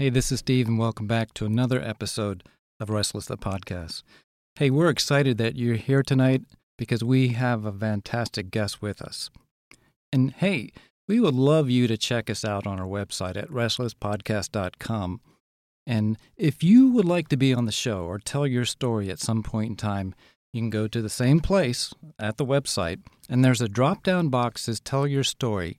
Hey, this is Steve, and welcome back to another episode of Restless the Podcast. Hey, we're excited that you're here tonight because we have a fantastic guest with us. And hey, we would love you to check us out on our website at restlesspodcast.com. And if you would like to be on the show or tell your story at some point in time, you can go to the same place at the website, and there's a drop down box that says Tell Your Story.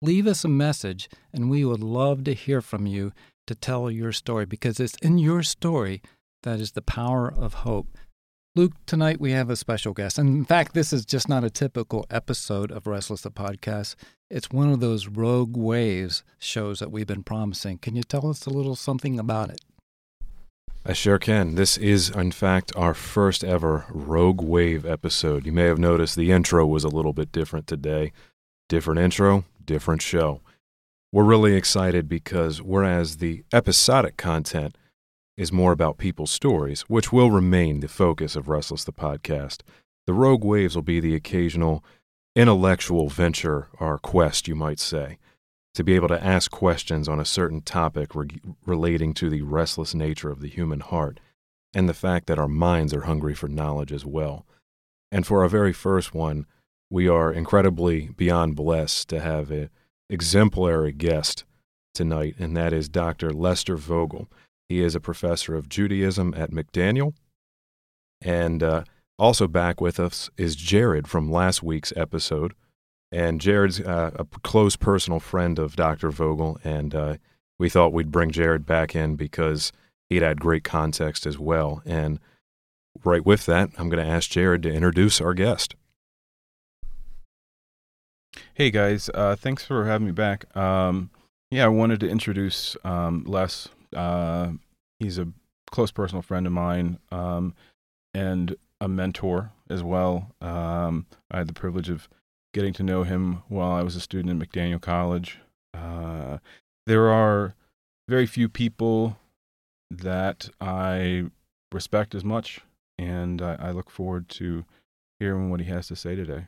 Leave us a message, and we would love to hear from you to tell your story because it's in your story that is the power of hope. Luke, tonight we have a special guest. And in fact, this is just not a typical episode of Restless the Podcast. It's one of those Rogue Waves shows that we've been promising. Can you tell us a little something about it? I sure can. This is, in fact, our first ever Rogue Wave episode. You may have noticed the intro was a little bit different today. Different intro, different show. We're really excited because whereas the episodic content is more about people's stories, which will remain the focus of Restless the podcast, the Rogue Waves will be the occasional intellectual venture or quest, you might say, to be able to ask questions on a certain topic re- relating to the restless nature of the human heart and the fact that our minds are hungry for knowledge as well. And for our very first one, we are incredibly beyond blessed to have a exemplary guest tonight, and that is Dr. Lester Vogel. He is a professor of Judaism at McDaniel. And uh, also back with us is Jared from last week's episode. And Jared's uh, a close personal friend of Dr. Vogel, and uh, we thought we'd bring Jared back in because he'd had great context as well. And right with that, I'm going to ask Jared to introduce our guest. Hey guys, uh, thanks for having me back. Um, yeah, I wanted to introduce um, Les. Uh, he's a close personal friend of mine um, and a mentor as well. Um, I had the privilege of getting to know him while I was a student at McDaniel College. Uh, there are very few people that I respect as much, and I, I look forward to hearing what he has to say today.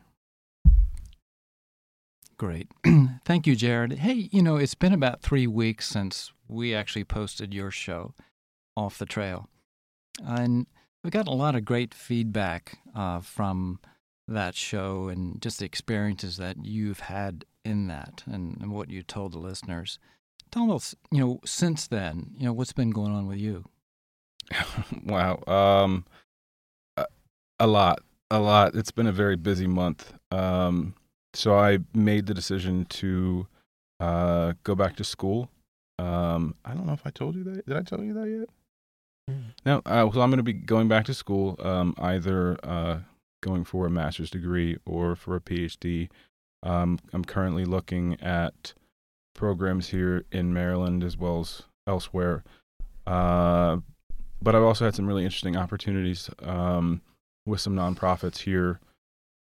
Great. Thank you, Jared. Hey, you know, it's been about three weeks since we actually posted your show, Off the Trail. And we've gotten a lot of great feedback uh, from that show and just the experiences that you've had in that and, and what you told the listeners. Tell us, you know, since then, you know, what's been going on with you? wow. Um, a lot. A lot. It's been a very busy month. Um, so I made the decision to uh, go back to school. Um, I don't know if I told you that. Did I tell you that yet? Mm. No. Uh, so I'm going to be going back to school, um, either uh, going for a master's degree or for a PhD. Um, I'm currently looking at programs here in Maryland as well as elsewhere. Uh, but I've also had some really interesting opportunities um, with some nonprofits here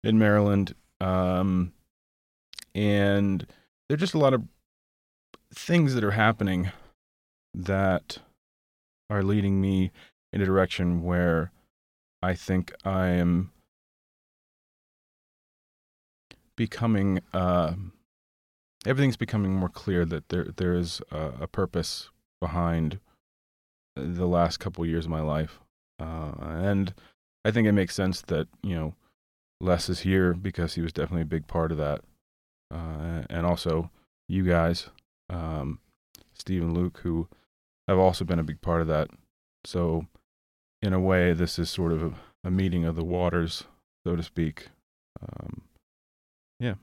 in Maryland um, and there are just a lot of things that are happening that are leading me in a direction where I think I am becoming uh, everything's becoming more clear that there there is a, a purpose behind the last couple of years of my life, uh, and I think it makes sense that you know Les is here because he was definitely a big part of that. Uh, and also you guys, um, Steve and Luke, who have also been a big part of that. So, in a way, this is sort of a, a meeting of the waters, so to speak. Um, yeah.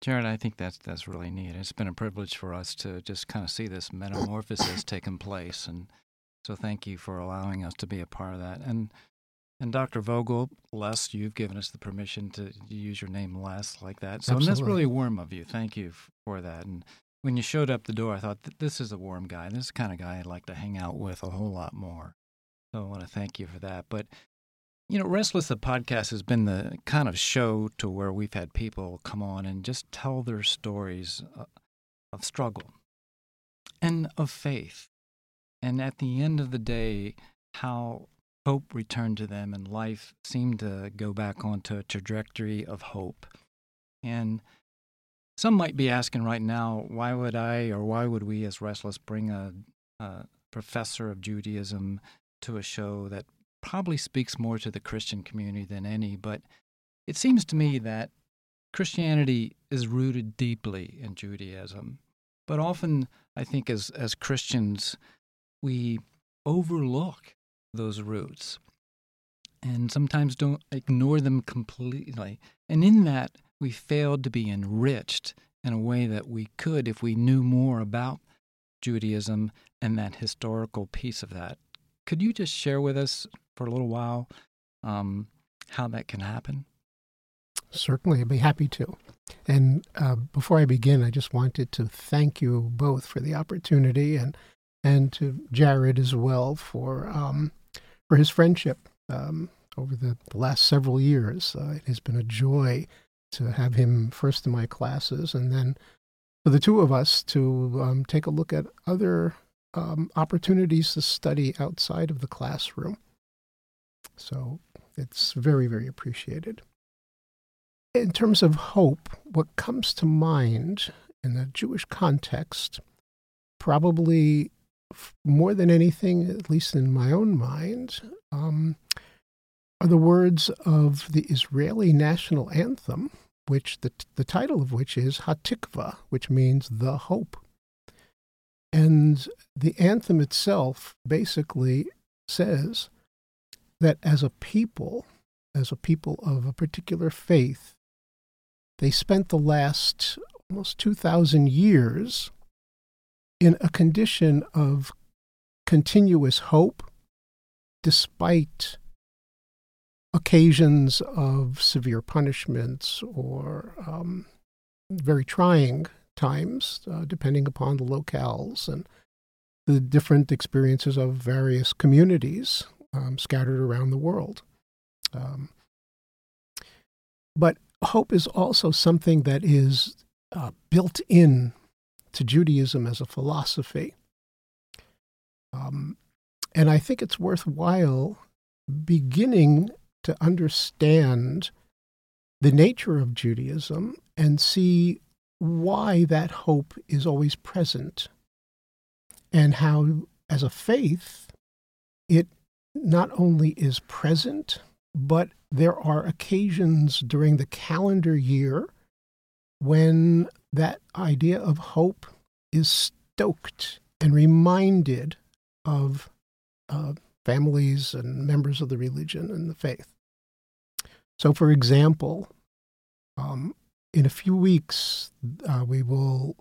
Jared, I think that's that's really neat. It's been a privilege for us to just kind of see this metamorphosis taking place, and so thank you for allowing us to be a part of that. And and Dr. Vogel, Les, you've given us the permission to use your name Les like that. So that's really warm of you. Thank you for that. And when you showed up the door, I thought, this is a warm guy. This is the kind of guy I'd like to hang out with a whole lot more. So I want to thank you for that. But, you know, Restless, the podcast has been the kind of show to where we've had people come on and just tell their stories uh, of struggle and of faith. And at the end of the day, how hope returned to them and life seemed to go back onto a trajectory of hope. And some might be asking right now, why would I or why would we as Restless bring a, a professor of Judaism to a show that probably speaks more to the Christian community than any? But it seems to me that Christianity is rooted deeply in Judaism. But often, I think, as, as Christians, we overlook those roots and sometimes don't ignore them completely. And in that, we failed to be enriched in a way that we could if we knew more about Judaism and that historical piece of that. Could you just share with us for a little while um, how that can happen? Certainly, I'd be happy to. And uh, before I begin, I just wanted to thank you both for the opportunity and and to Jared as well for um, for his friendship um, over the, the, last several years. Uh, it has been a joy to have him first in my classes, and then for the two of us to um, take a look at other um, opportunities to study outside of the classroom. So it's very, very appreciated. In terms of hope, what comes to mind in the Jewish context probably more than anything, at least in my own mind, um, are the words of the Israeli national anthem, which the, the title of which is Hatikva, which means the hope. And the anthem itself basically says that as a people, as a people of a particular faith, they spent the last almost 2,000 years in a condition of continuous hope despite occasions of severe punishments or um, very trying times, uh, depending upon the locales and the different experiences of various communities um, scattered around the world. Um, but hope is also something that is uh, built in to Judaism as a philosophy. Um, and I think it's worthwhile beginning to understand the nature of Judaism and see why that hope is always present and how, as a faith, it not only is present, but there are occasions during the calendar year when that idea of hope is stoked and reminded of uh, families and members of the religion and the faith. So, for example, um, in a few weeks, uh, we will,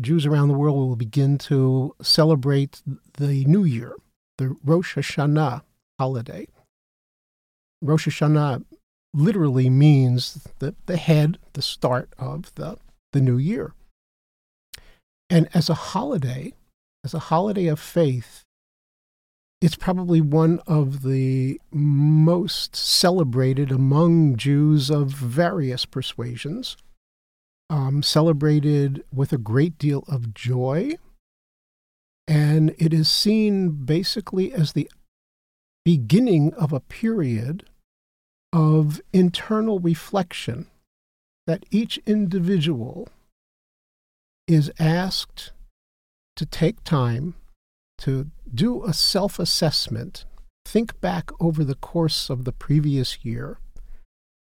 Jews around the world will begin to celebrate the New Year, the Rosh Hashanah holiday. Rosh Hashanah literally means the, the head, the start of the, the new year. And as a holiday, as a holiday of faith, it's probably one of the most celebrated among Jews of various persuasions, um, celebrated with a great deal of joy. And it is seen basically as the beginning of a period of internal reflection that each individual is asked to take time to do a self assessment, think back over the course of the previous year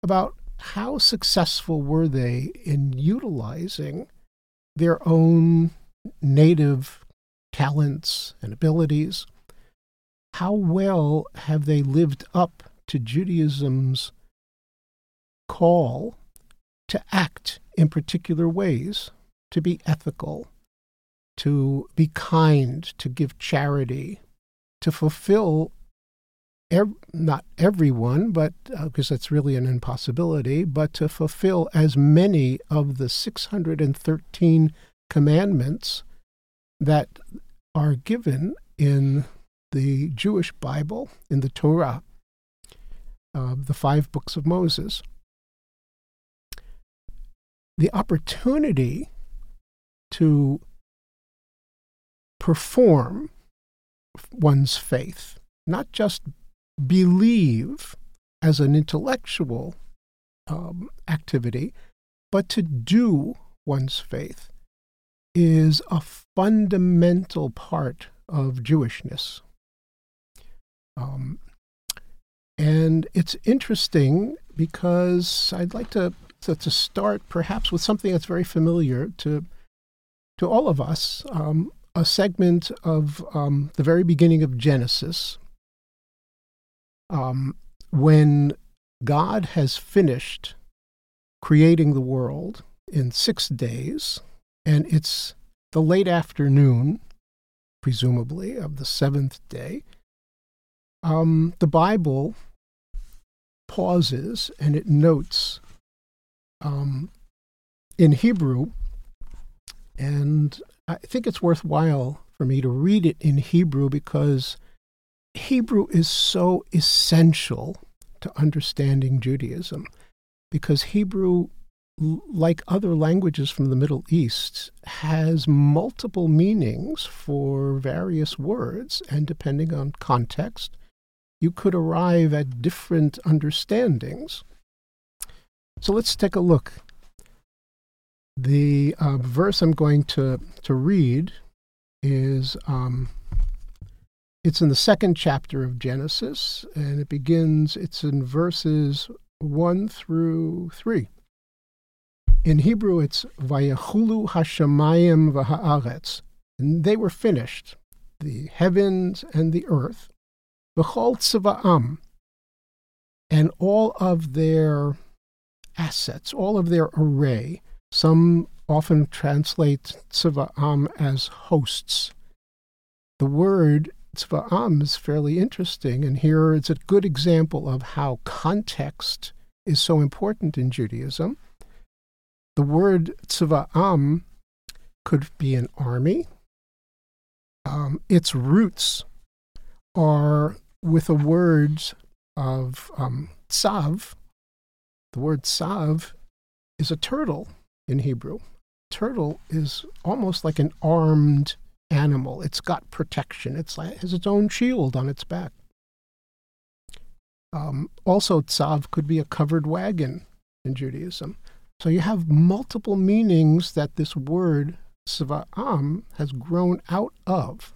about how successful were they in utilizing their own native talents and abilities? How well have they lived up to Judaism's call to act in particular ways, to be ethical, to be kind, to give charity, to fulfill ev- not everyone, but because uh, that's really an impossibility, but to fulfill as many of the 613 commandments that are given in the Jewish Bible, in the Torah, uh, the five books of Moses. The opportunity to perform one's faith, not just believe as an intellectual um, activity, but to do one's faith is a fundamental part of Jewishness. Um, and it's interesting because I'd like to, to, to, start perhaps with something that's very familiar to, to all of us um, a segment of um, the very beginning of Genesis. Um, when God has finished creating the world in six days, and it's the late afternoon, presumably, of the seventh day. Um, the Bible pauses and it notes um, in Hebrew, and I think it's worthwhile for me to read it in Hebrew because Hebrew is so essential to understanding Judaism because Hebrew, like other languages from the Middle East, has multiple meanings for various words, and depending on context, you could arrive at different understandings. So let's take a look. The uh, verse I'm going to, to read is um, it's in the second chapter of Genesis, and it begins, it's in verses 1 through 3. In Hebrew, it's Vayachulu Hashemayim V'ha'aretz, and they were finished, the heavens and the earth, V'chol Tzva'am, and all of their assets, all of their array. Some often translate Tzva'am as hosts. The word Tzva'am is fairly interesting, and here it's a good example of how context is so important in Judaism. The word Tzva'am could be an army. Um, its roots are with the words of um, tzav. The word tzav is a turtle in Hebrew. Turtle is almost like an armed animal. It's got protection. It's like, it has its own shield on its back. Um, also, tzav could be a covered wagon in Judaism. So you have multiple meanings that this word tzva'am has grown out of.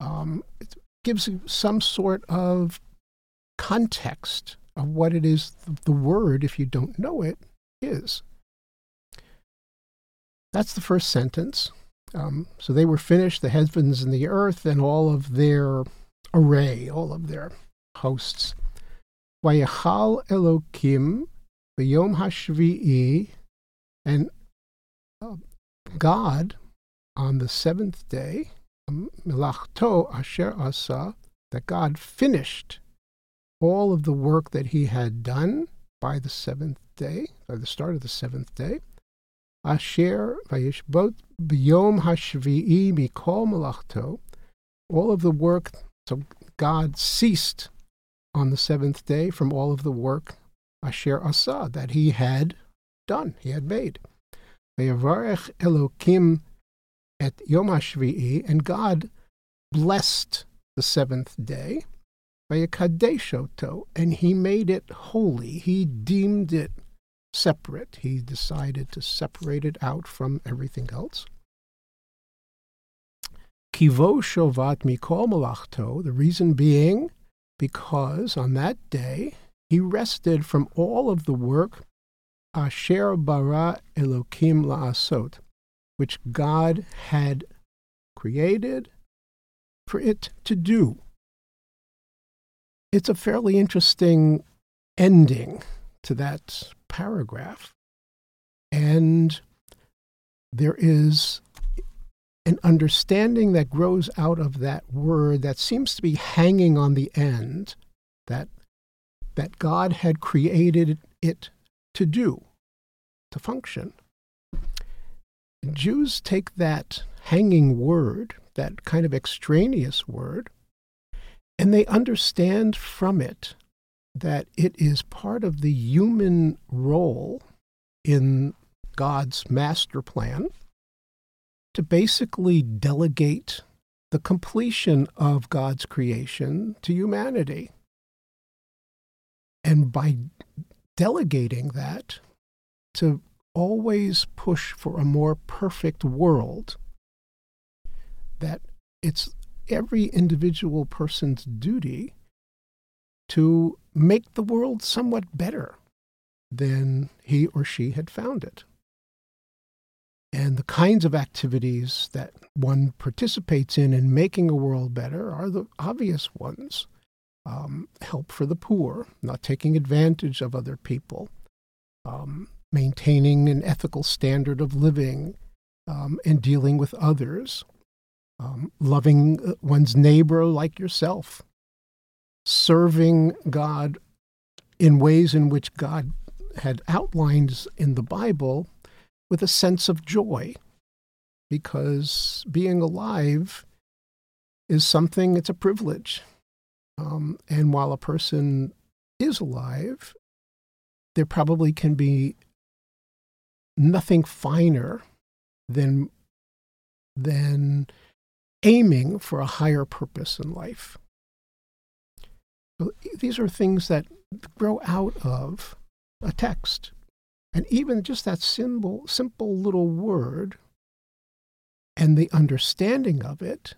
Um, it gives some sort of context of what it is the word, if you don't know it, is. That's the first sentence. Um, so they were finished, the heavens and the earth, and all of their array, all of their hosts. Vayachal Elokim v'yom hashvi'i, and uh, God on the seventh day, milachto asher asa, that God finished all of the work that He had done by the seventh day, by the start of the seventh day. Asher vayishbot b'yom hashvi'i mikol malachto. All of the work, so God ceased on the seventh day from all of the work Asher Asa that he had done, he had made. Vayavarech Elokim et Yom HaShvi'i, and God blessed the seventh day. Vayakadeshoto, and he made it holy. He deemed it separate. He decided to separate it out from everything else. Kivo shovat mikol malachto, the reason being because on that day he rested from all of the work asher bara Elokim la'asot, which God had created for it to do. It's a fairly interesting ending to that paragraph. And there is an understanding that grows out of that word that seems to be hanging on the end, that, that God had created it to do, to function. Jews take that hanging word, that kind of extraneous word, and they understand from it that it is part of the human role in God's master plan to basically delegate the completion of God's creation to humanity. And by delegating that to always push for a more perfect world, that it's every individual person's duty to make the world somewhat better than he or she had found it. And the kinds of activities that one participates in in making a world better are the obvious ones. Um, help for the poor, not taking advantage of other people, um, maintaining an ethical standard of living um, and dealing with others, um, loving uh, one's neighbor like yourself, serving God in ways in which God had outlined in the Bible with a sense of joy because being alive is something, it's a privilege. Um, and while a person is alive, there probably can be nothing finer than, than aiming for a higher purpose in life. So these are things that grow out of a text. And even just that simple, simple little word and the understanding of it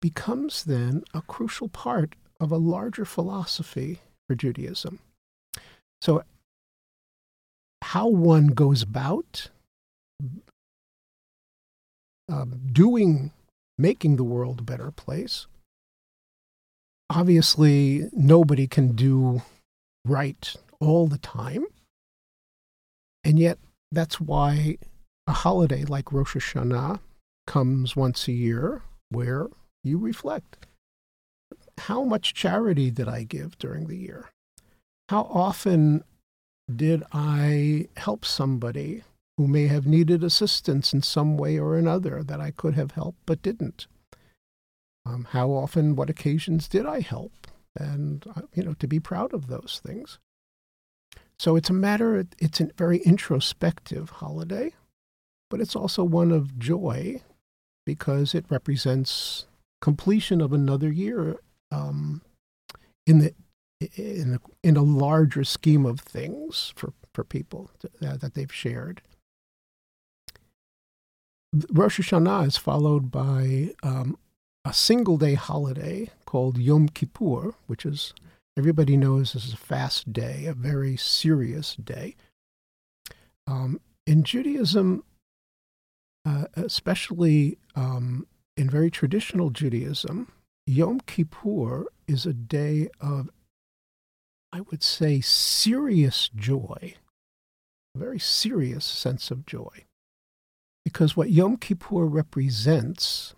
becomes then a crucial part of a larger philosophy for Judaism. So, how one goes about um, doing, making the world a better place. Obviously, nobody can do right all the time. And yet, that's why a holiday like Rosh Hashanah comes once a year where you reflect. How much charity did I give during the year? How often did I help somebody who may have needed assistance in some way or another that I could have helped but didn't? Um, how often, what occasions did I help? And, uh, you know, to be proud of those things. So it's a matter, it's a very introspective holiday, but it's also one of joy because it represents completion of another year um, in the in a, in a larger scheme of things for, for people to, uh, that they've shared. Rosh Hashanah is followed by um, a single day holiday called Yom Kippur, which is everybody knows this is a fast day, a very serious day. Um, in Judaism, uh, especially um, in very traditional Judaism, Yom Kippur is a day of, I would say, serious joy, a very serious sense of joy. Because what Yom Kippur represents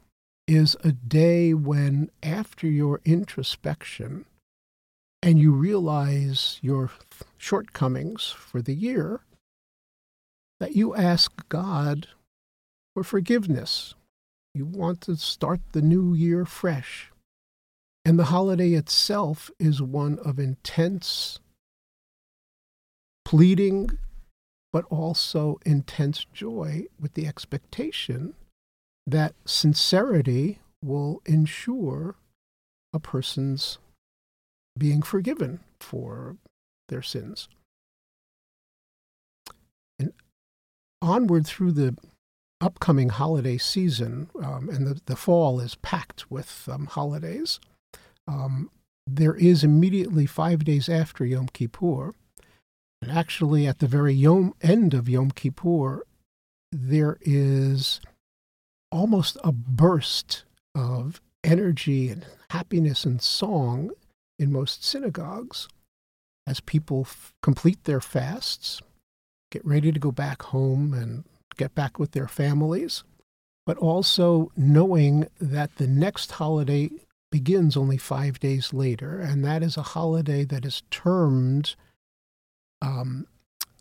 is a day when, after your introspection, and you realize your shortcomings for the year, that you ask God for forgiveness. You want to start the new year fresh. And the holiday itself is one of intense pleading, but also intense joy with the expectation that sincerity will ensure a person's being forgiven for their sins. And onward through the upcoming holiday season, um, and the, the fall is packed with um, holidays, um, there is immediately five days after Yom Kippur, and actually at the very Yom, end of Yom Kippur, there is almost a burst of energy and happiness and song in most synagogues as people f- complete their fasts, get ready to go back home and get back with their families, but also knowing that the next holiday begins only five days later, and that is a holiday that is termed um,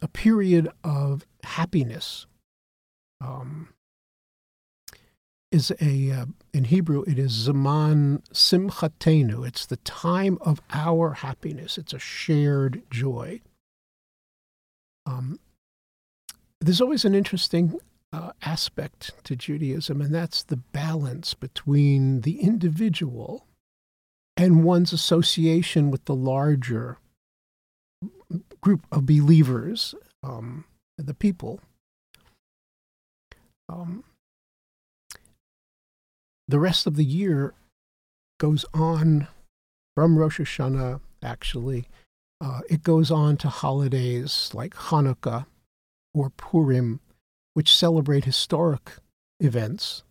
a period of happiness. Um, is a uh, in Hebrew it is zaman simchatenu. It's the time of our happiness. It's a shared joy. Um, there's always an interesting uh, aspect to Judaism, and that's the balance between the individual and one's association with the larger group of believers um, the people. Um, the rest of the year goes on from Rosh Hashanah, actually. Uh, it goes on to holidays like Hanukkah or Purim, which celebrate historic events.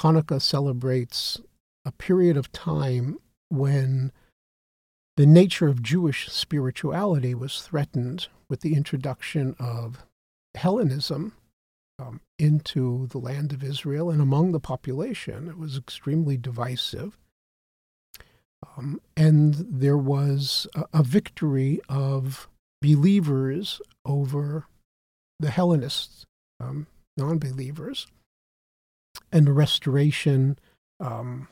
Hanukkah celebrates a period of time when the nature of Jewish spirituality was threatened with the introduction of Hellenism um, into the land of Israel and among the population. It was extremely divisive. Um, and there was a, a victory of believers over the Hellenists, um, non believers, and the restoration um,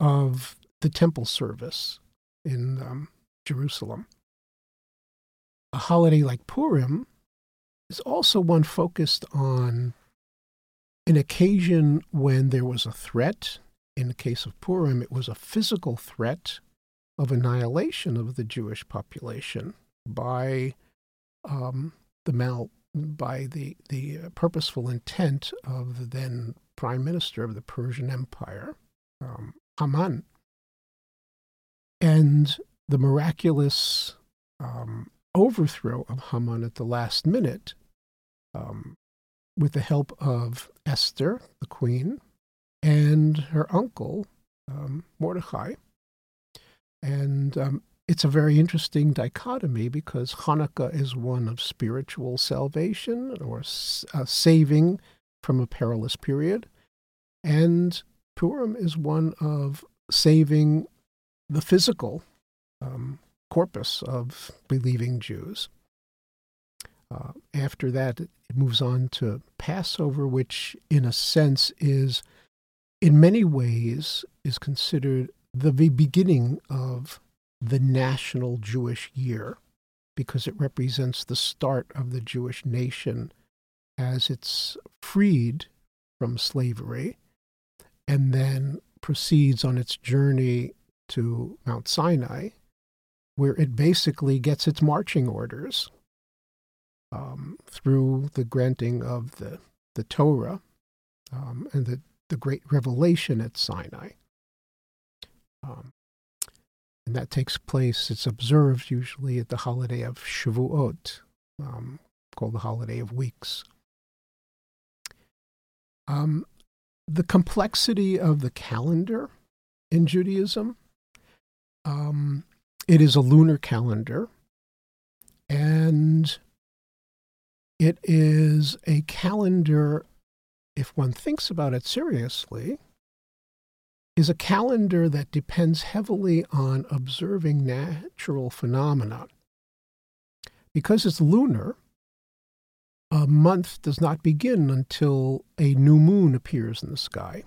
of the temple service in um, Jerusalem. A holiday like Purim is also one focused on an occasion when there was a threat. In the case of Purim, it was a physical threat of annihilation of the Jewish population by um, the mal by the the purposeful intent of the then prime minister of the Persian Empire, um, Haman, and the miraculous um, overthrow of Haman at the last minute um, with the help of Esther, the queen, and her uncle, um, Mordecai. And um, it's a very interesting dichotomy because Hanukkah is one of spiritual salvation or uh, saving from a perilous period, and Purim is one of saving the physical um, corpus of believing Jews. Uh, after that, it moves on to Passover, which, in a sense, is in many ways is considered the beginning of the national Jewish year because it represents the start of the Jewish nation as it's freed from slavery and then proceeds on its journey to Mount Sinai, where it basically gets its marching orders um, through the granting of the, the Torah um, and the, the great revelation at Sinai. Um, and that takes place, it's observed usually at the holiday of Shavuot, um, called the holiday of weeks. Um, the complexity of the calendar in Judaism um, it is a lunar calendar, and it is a calendar, if one thinks about it seriously, is a calendar that depends heavily on observing natural phenomena. Because it's lunar, a month does not begin until a new moon appears in the sky.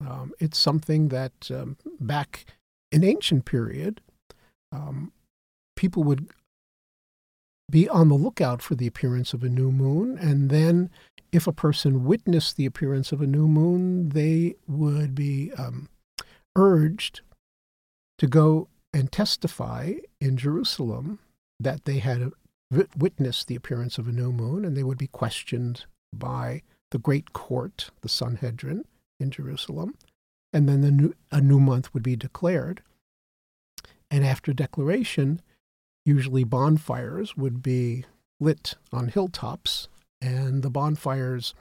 Um, it's something that um, back in ancient period, um, people would be on the lookout for the appearance of a new moon, and then if a person witnessed the appearance of a new moon, they would be um, urged to go and testify in Jerusalem that they had witnessed the appearance of a new moon, and they would be questioned by the great court, the Sanhedrin in Jerusalem and then the new, a new month would be declared. And after declaration, usually bonfires would be lit on hilltops, and the bonfires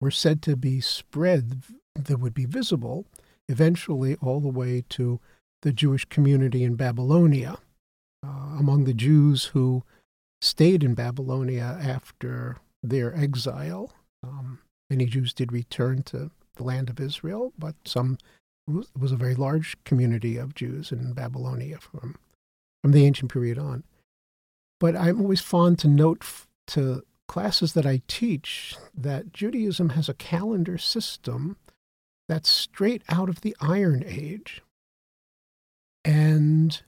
were said to be spread that would be visible eventually all the way to the Jewish community in Babylonia. Uh, among the Jews who stayed in Babylonia after their exile, um, many Jews did return to the land of Israel, but some was a very large community of Jews in Babylonia from from the ancient period on. But I'm always fond to note f- to classes that I teach that Judaism has a calendar system that's straight out of the Iron Age. And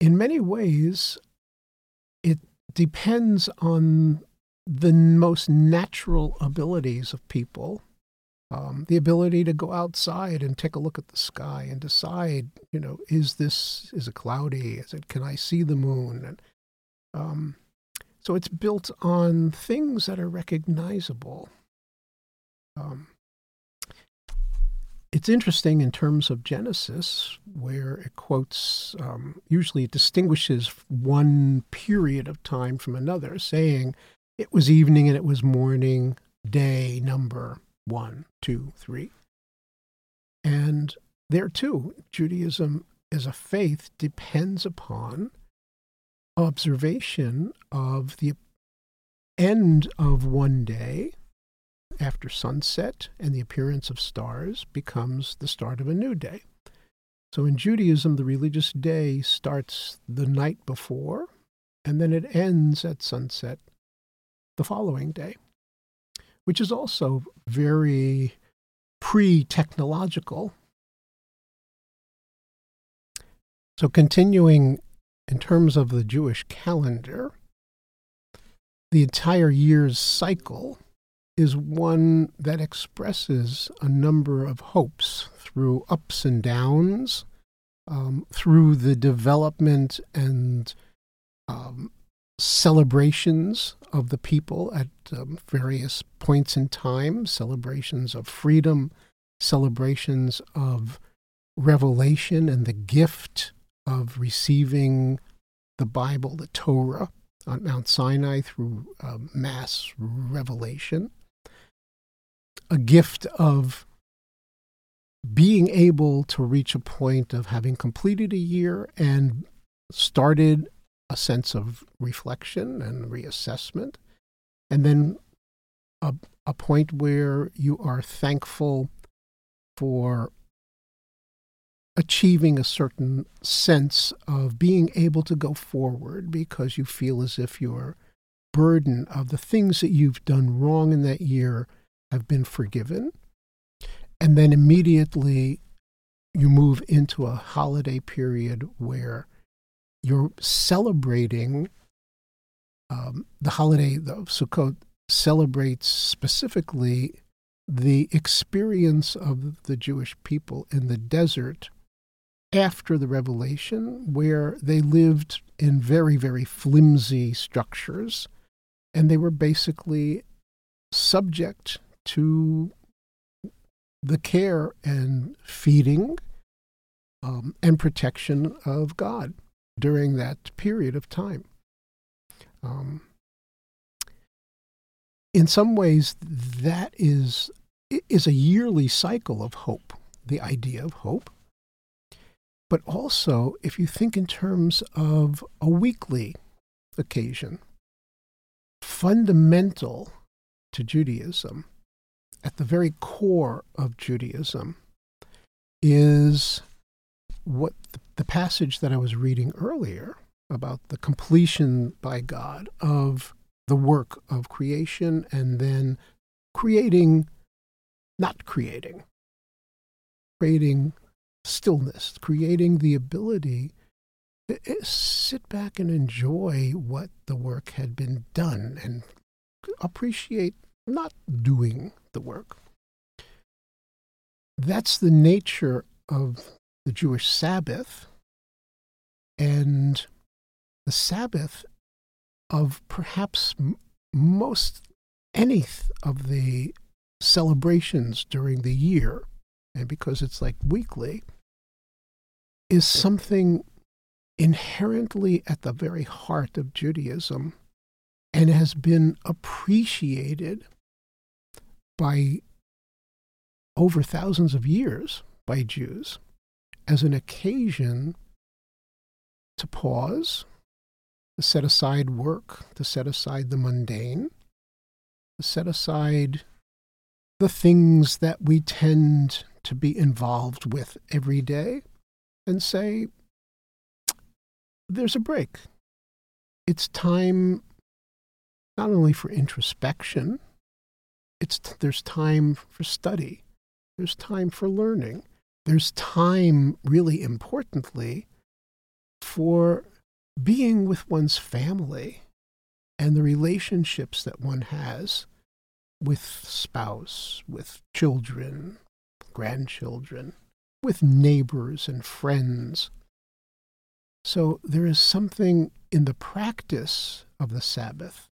in many ways, it depends on the most natural abilities of people um, the ability to go outside and take a look at the sky and decide, you know, is this is it cloudy? Is it can I see the moon? And um, So it's built on things that are recognizable. Um, it's interesting in terms of Genesis, where it quotes, um, usually it distinguishes one period of time from another, saying it was evening and it was morning, day number one, two, three. And there too, Judaism as a faith depends upon observation of the end of one day after sunset and the appearance of stars becomes the start of a new day. So in Judaism, the religious day starts the night before and then it ends at sunset the following day, which is also very pre technological. So, continuing in terms of the Jewish calendar, the entire year's cycle is one that expresses a number of hopes through ups and downs, um, through the development and um, celebrations of the people at um, various points in time, celebrations of freedom, celebrations of revelation and the gift of receiving the Bible, the Torah, on Mount Sinai through uh, mass revelation, a gift of being able to reach a point of having completed a year and started a sense of reflection and reassessment, and then a, a point where you are thankful for achieving a certain sense of being able to go forward because you feel as if your burden of the things that you've done wrong in that year have been forgiven. And then immediately you move into a holiday period where you're celebrating um, the holiday of Sukkot celebrates specifically the experience of the Jewish people in the desert after the revelation, where they lived in very, very flimsy structures, and they were basically subject to the care and feeding um, and protection of God during that period of time. Um, in some ways, that is is a yearly cycle of hope. The idea of hope, but also if you think in terms of a weekly occasion, fundamental to Judaism, at the very core of Judaism, is what the passage that I was reading earlier about the completion by God of the work of creation and then creating, not creating, creating stillness, creating the ability to eh, sit back and enjoy what the work had been done and appreciate not doing the work. That's the nature of the Jewish Sabbath and the Sabbath of perhaps most any of the celebrations during the year and because it's like weekly, is something inherently at the very heart of Judaism and has been appreciated by over thousands of years by Jews as an occasion to pause, to set aside work, to set aside the mundane, to set aside the things that we tend to be involved with every day and say, there's a break. It's time not only for introspection, it's, there's time for study, there's time for learning, there's time, really importantly, for being with one's family and the relationships that one has with spouse, with children, grandchildren, with neighbors and friends. So there is something in the practice of the Sabbath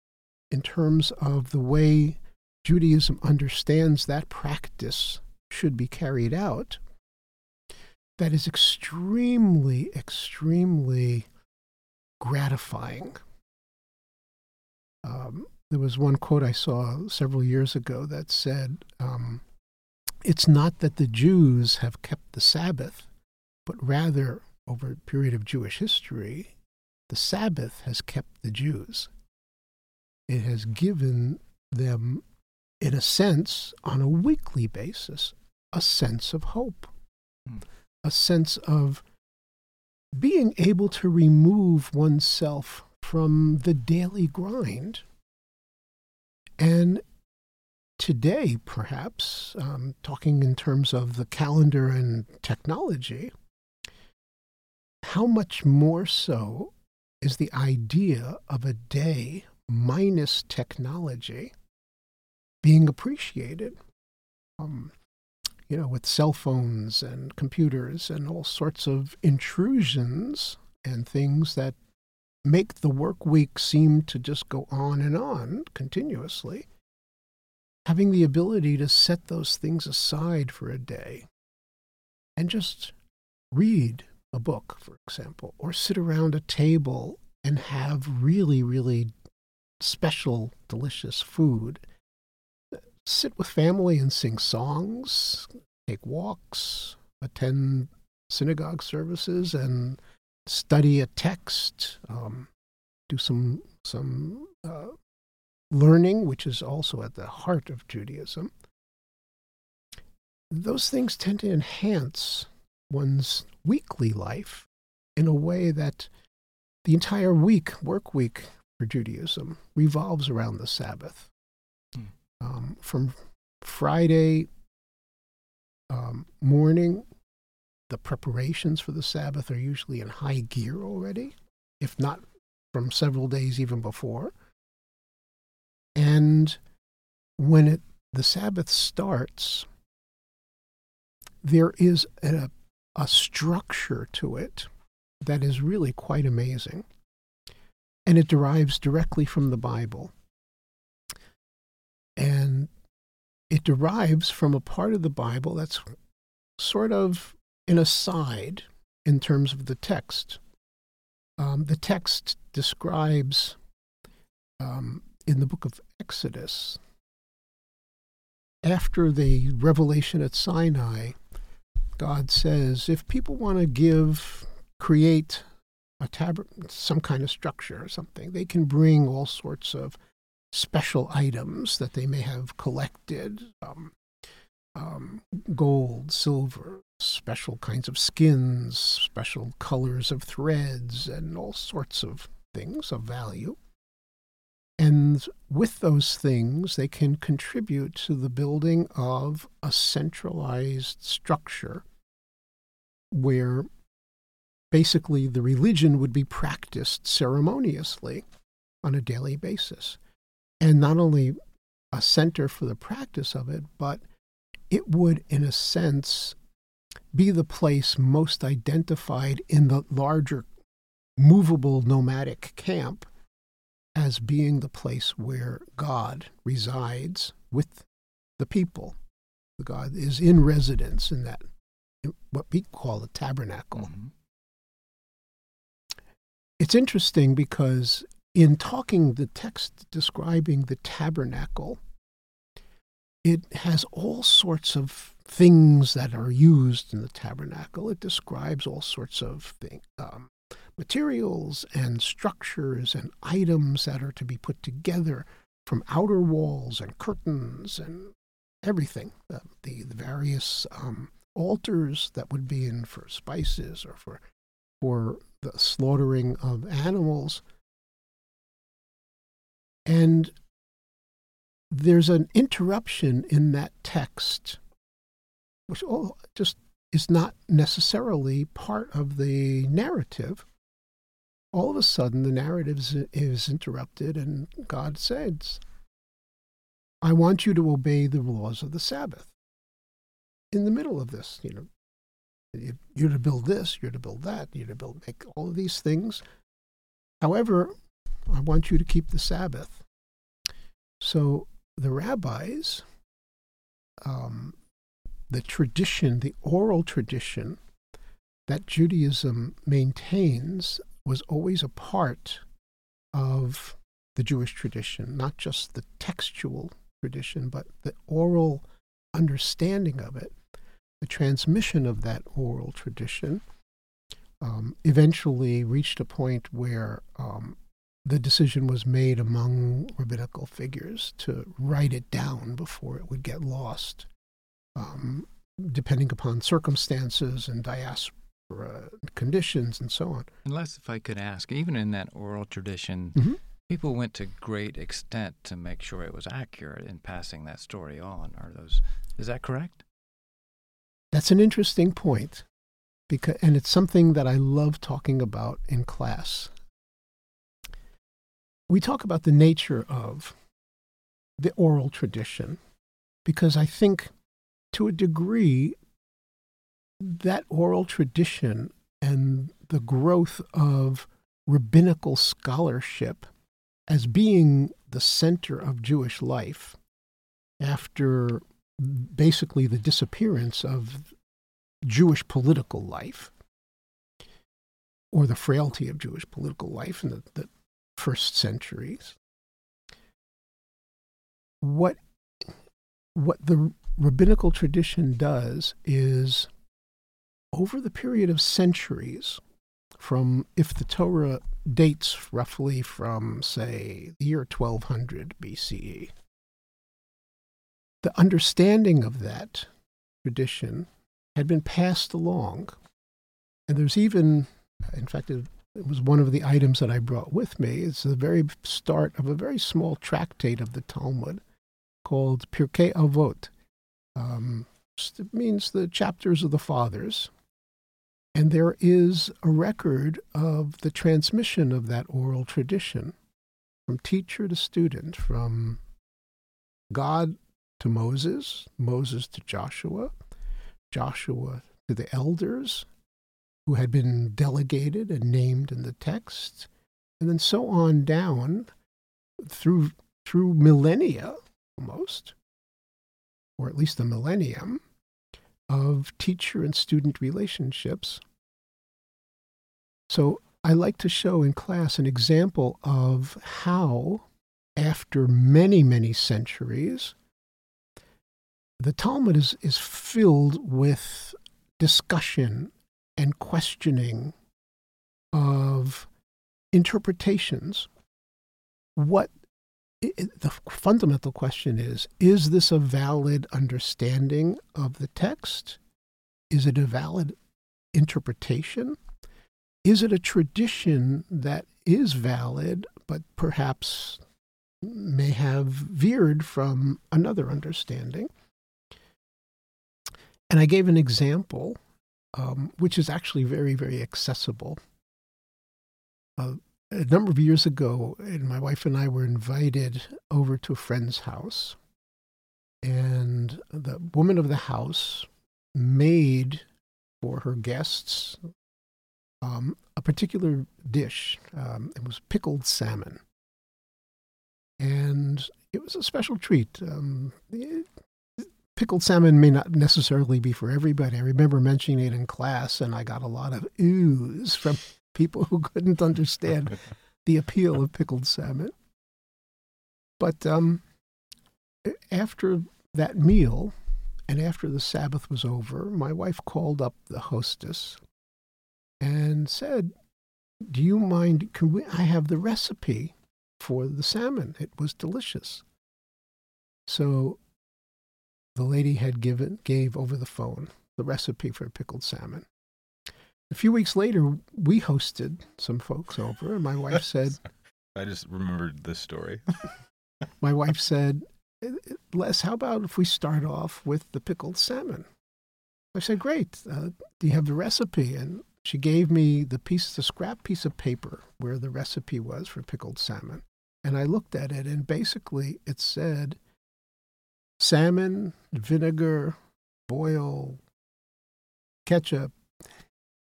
in terms of the way Judaism understands that practice should be carried out that is extremely, extremely gratifying. Um, there was one quote I saw several years ago that said, um, It's not that the Jews have kept the Sabbath, but rather, over a period of Jewish history, the Sabbath has kept the Jews. It has given them, in a sense, on a weekly basis, a sense of hope, mm. A sense of being able to remove oneself from the daily grind. And today, perhaps, um, talking in terms of the calendar and technology, how much more so is the idea of a day minus technology being appreciated? Um, you know, with cell phones and computers and all sorts of intrusions and things that make the work week seem to just go on and on continuously. Having the ability to set those things aside for a day and just read a book, for example, or sit around a table and have really, really special, delicious food sit with family and sing songs, take walks, attend synagogue services, and study a text, um, do some some uh, learning, which is also at the heart of Judaism. Those things tend to enhance one's weekly life in a way that the entire week, work week for Judaism, revolves around the Sabbath um, from Friday um, morning, the preparations for the Sabbath are usually in high gear already, if not from several days even before. And when it, the Sabbath starts, there is a, a structure to it that is really quite amazing. And it derives directly from the Bible. And it derives from a part of the Bible that's sort of an aside in terms of the text. Um, the text describes um, in the book of Exodus, after the revelation at Sinai, God says, if people want to give, create a tab- some kind of structure or something, they can bring all sorts of special items that they may have collected um, um, gold, silver, special kinds of skins, special colors of threads, and all sorts of things of value. And with those things, they can contribute to the building of a centralized structure where basically the religion would be practiced ceremoniously on a daily basis and not only a center for the practice of it, but it would, in a sense, be the place most identified in the larger movable nomadic camp as being the place where God resides with the people. The God is in residence in that, what we call a tabernacle. Mm-hmm. It's interesting because in talking the text describing the tabernacle, it has all sorts of things that are used in the tabernacle. It describes all sorts of things, um, materials and structures and items that are to be put together from outer walls and curtains and everything. Uh, the, the various um, altars that would be in for spices or for for the slaughtering of animals and there's an interruption in that text, which oh, just is not necessarily part of the narrative. All of a sudden, the narrative is interrupted, and God says, I want you to obey the laws of the Sabbath. In the middle of this, you know, You're to build this, you're to build that, you're to build make all of these things. However, I want you to keep the Sabbath. So the rabbis, um, the tradition, the oral tradition that Judaism maintains was always a part of the Jewish tradition, not just the textual tradition, but the oral understanding of it, the transmission of that oral tradition. Um, eventually reached a point where um, the decision was made among rabbinical figures to write it down before it would get lost, um, depending upon circumstances and diaspora conditions and so on. Unless, if I could ask, even in that oral tradition, Mhm. people went to great extent to make sure it was accurate in passing that story on. Are those? Is that correct? That's an interesting point, because, and it's something that I love talking about in class. We talk about the nature of the oral tradition because I think to a degree that oral tradition and the growth of rabbinical scholarship as being the center of Jewish life after basically the disappearance of Jewish political life or the frailty of Jewish political life and the, the first centuries. What, what the rabbinical tradition does is over the period of centuries, from if the Torah dates roughly from, say, the year 1200 BCE, the understanding of that tradition had been passed along. And there's even, in fact, it, was one of the items that I brought with me. It's the very start of a very small tractate of the Talmud called Pirkei Avot. Um, it means the chapters of the fathers. And there is a record of the transmission of that oral tradition from teacher to student, from God to Moses, Moses to Joshua, Joshua to the elders who had been delegated and named in the text, and then so on down through through millennia almost, or at least a millennium, of teacher and student relationships. So I like to show in class an example of how, after many, many centuries, the Talmud is, is filled with discussion and questioning of interpretations. What it, the fundamental question is is this a valid understanding of the text? Is it a valid interpretation? Is it a tradition that is valid, but perhaps may have veered from another understanding? And I gave an example, um, which is actually very, very accessible. Uh, a number of years ago, and my wife and I were invited over to a friend's house. And the woman of the house made for her guests um, a particular dish. Um, it was pickled salmon. And it was a special treat. Um, it, pickled salmon may not necessarily be for everybody. I remember mentioning it in class, and I got a lot of oohs from people who couldn't understand the appeal of pickled salmon. But um, after that meal, and after the Sabbath was over, my wife called up the hostess and said, "Do you mind? Can we? I have the recipe for the salmon. It was delicious." So the lady had given gave over the phone the recipe for pickled salmon. A few weeks later, we hosted some folks over, and my wife said, I just remembered this story. "My wife said, Les, how about if we start off with the pickled salmon?" I said, "Great. Uh, do you have the recipe?" And she gave me the piece, the scrap piece of paper where the recipe was for pickled salmon, and I looked at it, and basically it said salmon, vinegar, boil, ketchup,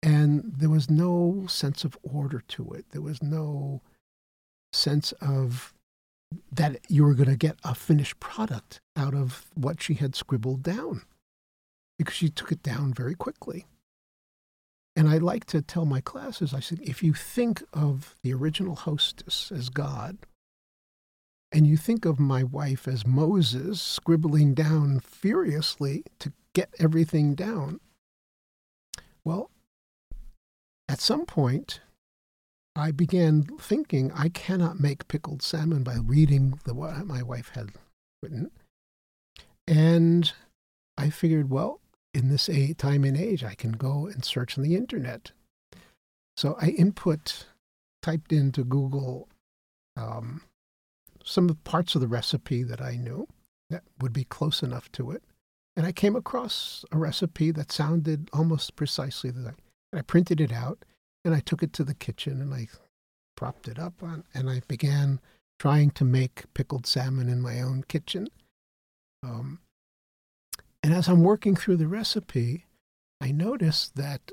And there was no sense of order to it. There was no sense of that you were going to get a finished product out of what she had scribbled down because she took it down very quickly. And I like to tell my classes, I said, if you think of the original hostess as God, and you think of my wife as Moses scribbling down furiously to get everything down, well, at some point, I began thinking I cannot make pickled salmon by reading the what my wife had written. And I figured, well, in this time and age, I can go and search on the internet. So I input, typed into Google um, some parts of the recipe that I knew that would be close enough to it. And I came across a recipe that sounded almost precisely the same. And I printed it out and I took it to the kitchen and I propped it up on, and I began trying to make pickled salmon in my own kitchen. Um, and as I'm working through the recipe, I noticed that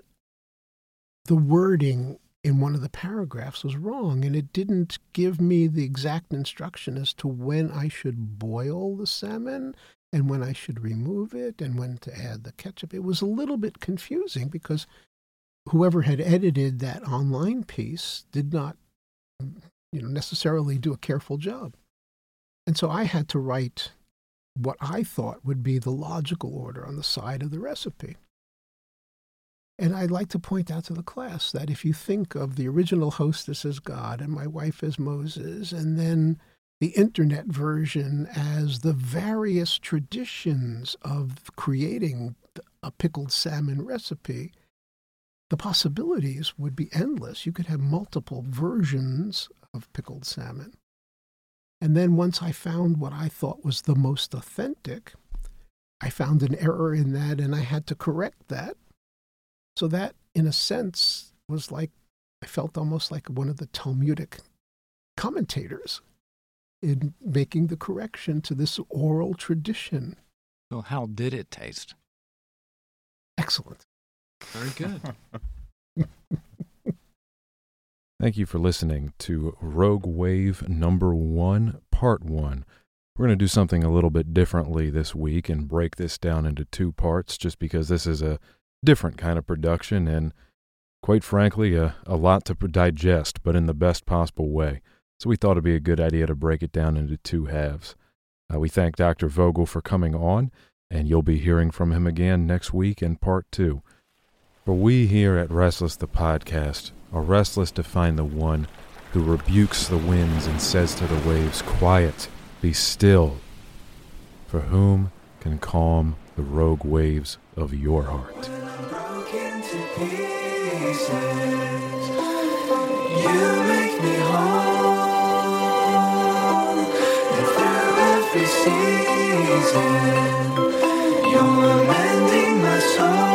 the wording in one of the paragraphs was wrong, and it didn't give me the exact instruction as to when I should boil the salmon and when I should remove it and when to add the ketchup. It was a little bit confusing because whoever had edited that online piece did not you know necessarily do a careful job. And so I had to write what I thought would be the logical order on the side of the recipe. And I'd like to point out to the class that if you think of the original hostess as God and my wife as Moses, and then the internet version as the various traditions of creating a pickled salmon recipe, the possibilities would be endless. You could have multiple versions of pickled salmon. And then once I found what I thought was the most authentic, I found an error in that and I had to correct that. So that, in a sense, was like, I felt almost like one of the Talmudic commentators in making the correction to this oral tradition. So, how did it taste? Excellent. Very good. Thank you for listening to Rogue Wave number one, part one. We're going to do something a little bit differently this week and break this down into two parts just because this is a different kind of production and, quite frankly, a, a lot to digest, but in the best possible way. So we thought it'd be a good idea to break it down into two halves. Uh, we thank Dr. Vogel for coming on, and you'll be hearing from him again next week in part two. For we here at Restless the Podcast are restless to find the one who rebukes the winds and says to the waves, Quiet, be still. For whom can calm the rogue waves of your heart? Season, you're mending my soul.